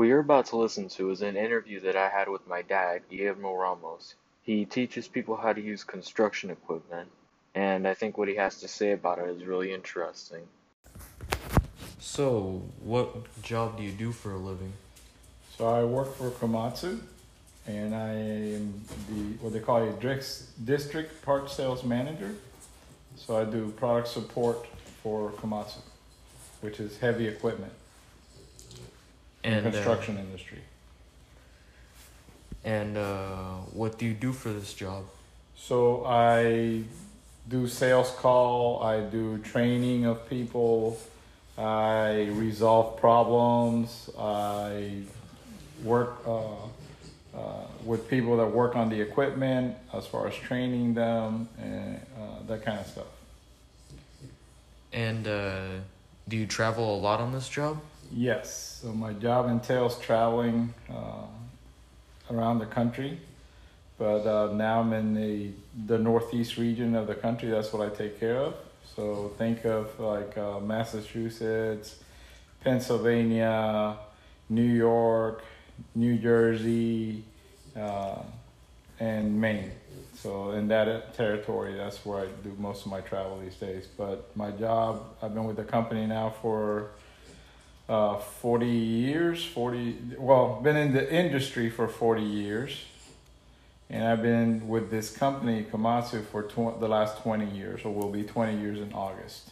What you're about to listen to is an interview that I had with my dad, Guillermo Ramos. He teaches people how to use construction equipment, and I think what he has to say about it is really interesting. So, what job do you do for a living? So I work for Komatsu, and I am the what they call a district district part sales manager. So I do product support for Komatsu, which is heavy equipment And the uh, construction industry. and uh, what do you do for this job? So I do sales call, I do training of people, I resolve problems, I work uh, uh, with people that work on the equipment as far as training them and uh, that kind of stuff. And uh, do you travel a lot on this job? Yes, so my job entails traveling uh, around the country, but uh, now I'm in the the northeast region of the country. That's what I take care of. So think of like uh, Massachusetts, Pennsylvania, New York, New Jersey, uh, and Maine. So in that territory, that's where I do most of my travel these days. But my job, I've been with the company now for uh, 40 years 40 well been in the industry for 40 years. And i've been with this company komatsu for tw- the last 20 years or will be 20 years in august.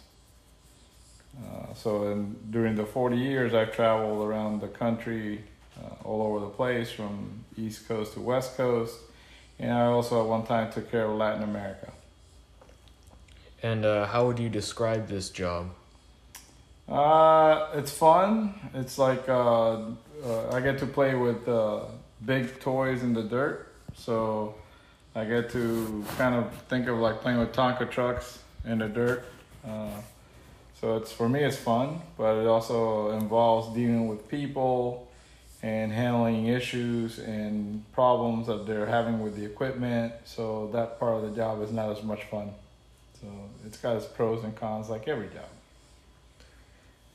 Uh, so in, during the 40 years i've traveled around the country uh, all over the place from east coast to west coast. And i also at one time took care of latin america. And uh, how would you describe this job? Uh, it's fun. It's like uh, uh, I get to play with uh, big toys in the dirt, so I get to kind of think of like playing with Tonka trucks in the dirt. Uh, so it's for me, it's fun, but it also involves dealing with people and handling issues and problems that they're having with the equipment. So that part of the job is not as much fun. So it's got its pros and cons, like every job.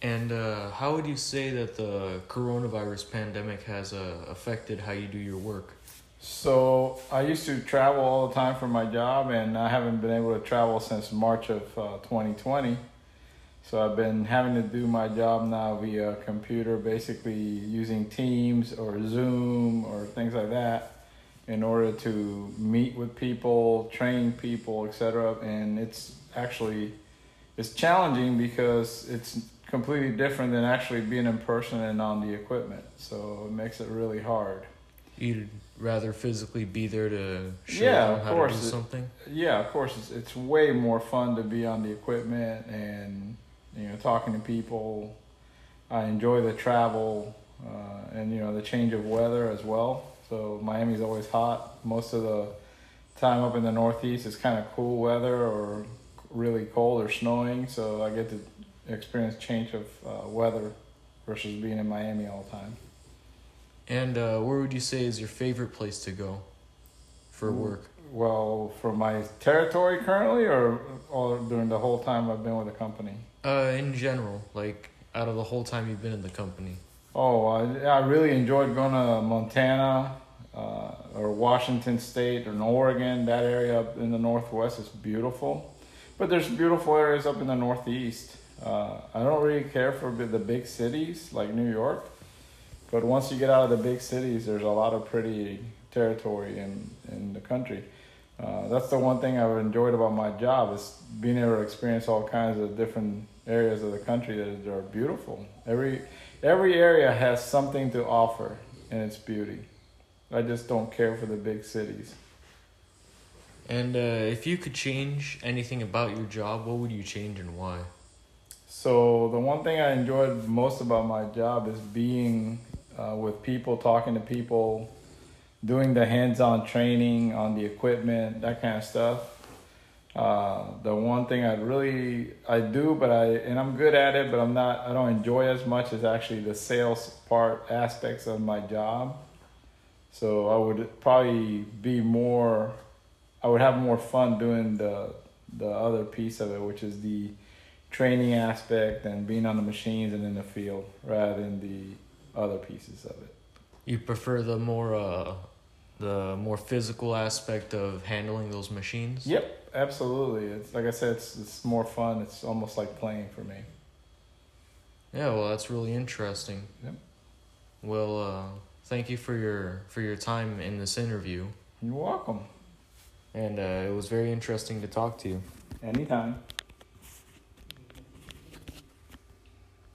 And uh, how would you say that the coronavirus pandemic has uh, affected how you do your work? So I used to travel all the time for my job, and I haven't been able to travel since March of uh, 2020. So I've been having to do my job now via computer, basically using Teams or Zoom or things like that, in order to meet with people, train people, etc. And it's actually it's challenging because it's completely different than actually being in person and on the equipment. So it makes it really hard. You'd rather physically be there to show Yeah, them how course. to do It- something? Yeah, of course, it's, it's way more fun to be on the equipment and you know talking to people. I enjoy the travel uh, and you know the change of weather as well. So Miami's always hot. Most of the time up in the Northeast, it's kind of cool weather or really cold or snowing. So I get to experience change of uh, weather versus being in Miami all the time. And uh, where would you say is your favorite place to go for work? Well, for my territory currently, or, or during the whole time I've been with the company. Uh, in general, like out of the whole time you've been in the company. Oh, I, I really enjoyed going to Montana uh, or Washington State or Oregon. That area up in the Northwest is beautiful. But there's beautiful areas up in the Northeast. Uh, I don't really care for the big cities like New York. But once you get out of the big cities, there's a lot of pretty territory in, in the country. Uh, that's the one thing I've enjoyed about my job is being able to experience all kinds of different areas of the country that are beautiful. Every every area has something to offer in its beauty. I just don't care for the big cities. And uh, if you could change anything about your job, what would you change and why? So the one thing I enjoyed most about my job is being uh, with people, talking to people, doing the hands-on training on the equipment, that kind of stuff. Uh, the one thing I really I do, but I and I'm good at it, but I'm not. I don't enjoy as much as actually the sales part aspects of my job. So I would probably be more. I would have more fun doing the the other piece of it, which is the training aspect and being on the machines and in the field, rather than the other pieces of it. You prefer the more uh, the more physical aspect of handling those machines? Yep, absolutely. It's like I said, it's it's more fun. It's almost like playing for me. Yeah, well, that's really interesting. Yep. Well, uh, thank you for your for your time in this interview, You're welcome. and uh, it was very interesting to talk to you. Anytime.